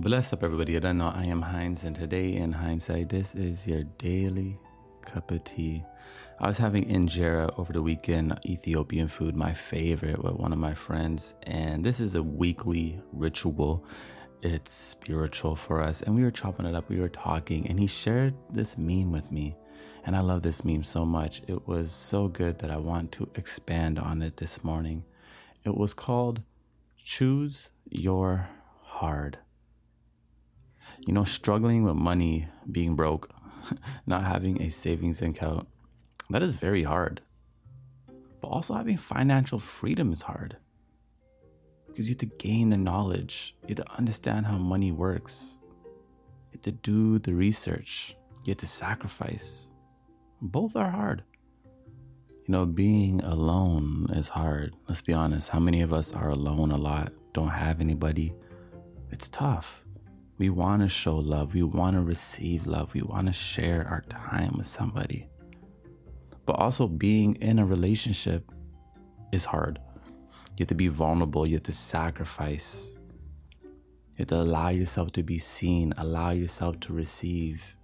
Bless up, everybody. I don't know. I am Heinz, and today in hindsight, this is your daily cup of tea. I was having injera over the weekend, Ethiopian food, my favorite, with one of my friends, and this is a weekly ritual. It's spiritual for us, and we were chopping it up. We were talking, and he shared this meme with me, and I love this meme so much. It was so good that I want to expand on it this morning. It was called "Choose Your Hard." You know, struggling with money, being broke, not having a savings account, that is very hard. But also having financial freedom is hard. Because you have to gain the knowledge, you have to understand how money works, you have to do the research, you have to sacrifice. Both are hard. You know, being alone is hard. Let's be honest. How many of us are alone a lot, don't have anybody? It's tough. We want to show love. We want to receive love. We want to share our time with somebody. But also, being in a relationship is hard. You have to be vulnerable. You have to sacrifice. You have to allow yourself to be seen, allow yourself to receive,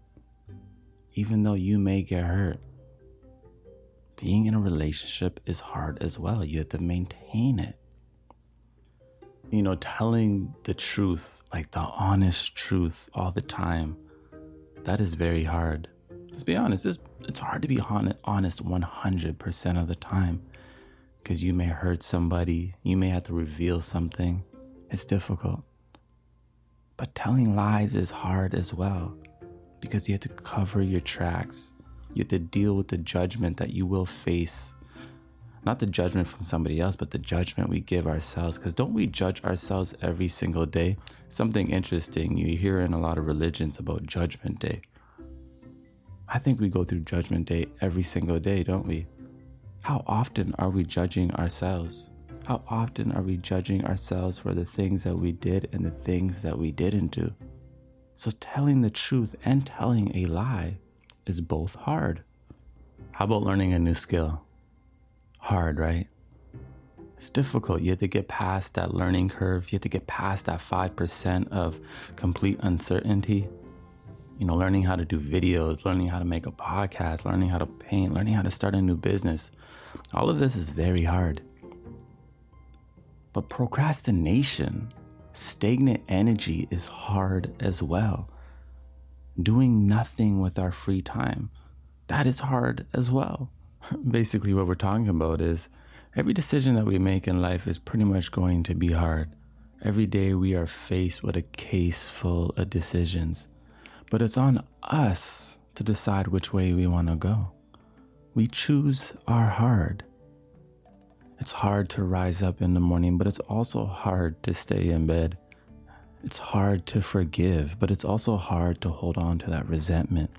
even though you may get hurt. Being in a relationship is hard as well. You have to maintain it you know, telling the truth, like the honest truth all the time, that is very hard. Let's be honest, it's, it's hard to be honest 100% of the time because you may hurt somebody, you may have to reveal something. It's difficult. But telling lies is hard as well because you have to cover your tracks. You have to deal with the judgment that you will face not the judgment from somebody else, but the judgment we give ourselves. Because don't we judge ourselves every single day? Something interesting you hear in a lot of religions about Judgment Day. I think we go through Judgment Day every single day, don't we? How often are we judging ourselves? How often are we judging ourselves for the things that we did and the things that we didn't do? So, telling the truth and telling a lie is both hard. How about learning a new skill? Hard, right? It's difficult. You have to get past that learning curve. You have to get past that 5% of complete uncertainty. You know, learning how to do videos, learning how to make a podcast, learning how to paint, learning how to start a new business. All of this is very hard. But procrastination, stagnant energy is hard as well. Doing nothing with our free time, that is hard as well. basically what we're talking about is every decision that we make in life is pretty much going to be hard. Every day we are faced with a case full of decisions, but it's on us to decide which way we want to go. We choose our hard. It's hard to rise up in the morning, but it's also hard to stay in bed. It's hard to forgive, but it's also hard to hold on to that resentment.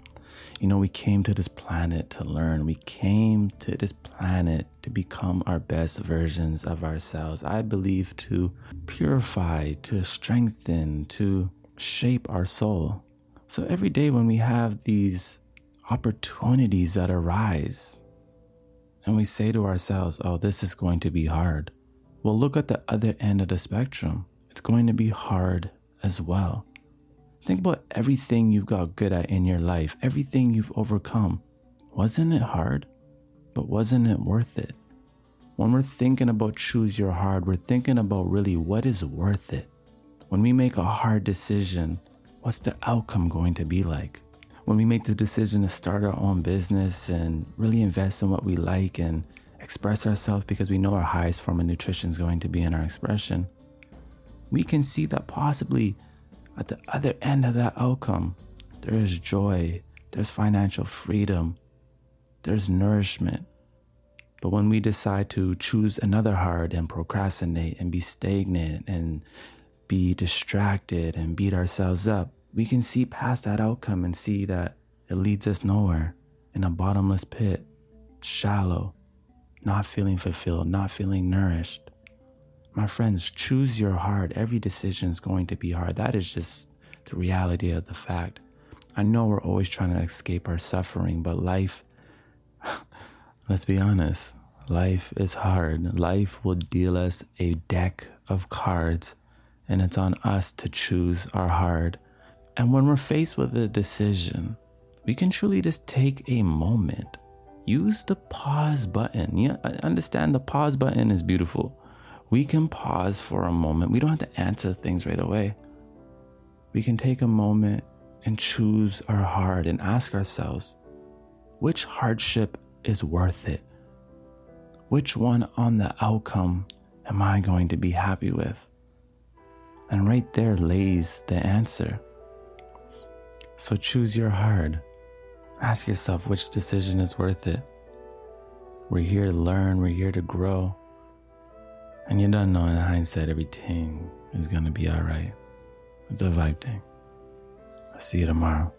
You know, we came to this planet to learn. We came to this planet to become our best versions of ourselves. I believe to purify, to strengthen, to shape our soul. So every day when we have these opportunities that arise, and we say to ourselves, oh, this is going to be hard. Well, look at the other end of the spectrum. It's going to be hard as well. Think about everything you've got good at in your life, everything you've overcome. Wasn't it hard? But wasn't it worth it? When we're thinking about choose your hard, we're thinking about really what is worth it. When we make a hard decision, what's the outcome going to be like? When we make the decision to start our own business and really invest in what we like and express ourselves because we know our highest form of nutrition is going to be in our expression, we can see that possibly at the other end of that outcome, there is joy, there's financial freedom, there's nourishment. But when we decide to choose another hard and procrastinate and be stagnant and be distracted and beat ourselves up, we can see past that outcome and see that it leads us nowhere in a bottomless pit, shallow, not feeling fulfilled, not feeling nourished. My friends, choose your heart. Every decision is going to be hard. That is just the reality of the fact. I know we're always trying to escape our suffering, but life, let's be honest, life is hard. Life will deal us a deck of cards, and it's on us to choose our hard. And when we're faced with a decision, we can truly just take a moment. Use the pause button. Yeah, I understand the pause button is beautiful. We can pause for a moment. We don't have to answer things right away. We can take a moment and choose our heart and ask ourselves which hardship is worth it? Which one on the outcome am I going to be happy with? And right there lays the answer. So choose your heart. Ask yourself which decision is worth it. We're here to learn, we're here to grow. And you don't know in hindsight everything is gonna be alright. It's a vibe thing. I'll see you tomorrow.